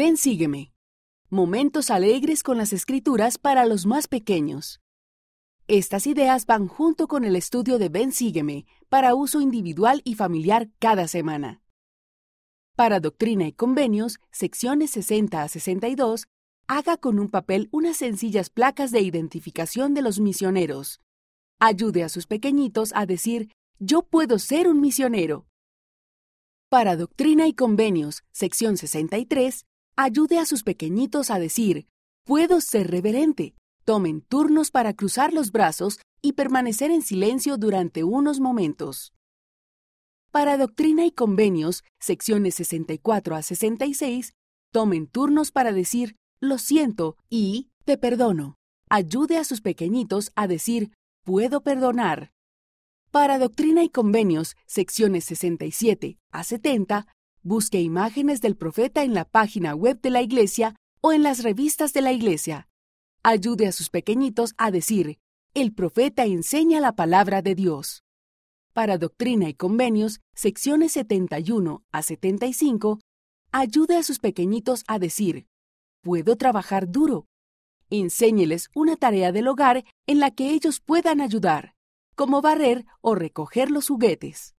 Ven, sígueme. Momentos alegres con las escrituras para los más pequeños. Estas ideas van junto con el estudio de Ven, sígueme para uso individual y familiar cada semana. Para Doctrina y Convenios, secciones 60 a 62, haga con un papel unas sencillas placas de identificación de los misioneros. Ayude a sus pequeñitos a decir, yo puedo ser un misionero. Para Doctrina y Convenios, sección 63, ayude a sus pequeñitos a decir, puedo ser reverente. Tomen turnos para cruzar los brazos y permanecer en silencio durante unos momentos. Para Doctrina y Convenios, secciones 64 a 66, tomen turnos para decir, lo siento y te perdono. Ayude a sus pequeñitos a decir, puedo perdonar. Para Doctrina y Convenios, secciones 67 a 70, busque imágenes del profeta en la página web de la Iglesia o en las revistas de la Iglesia. Ayude a sus pequeñitos a decir, el profeta enseña la palabra de Dios. Para Doctrina y Convenios, secciones 71 a 75, ayude a sus pequeñitos a decir, puedo trabajar duro. Enséñeles una tarea del hogar en la que ellos puedan ayudar como barrer o recoger los juguetes.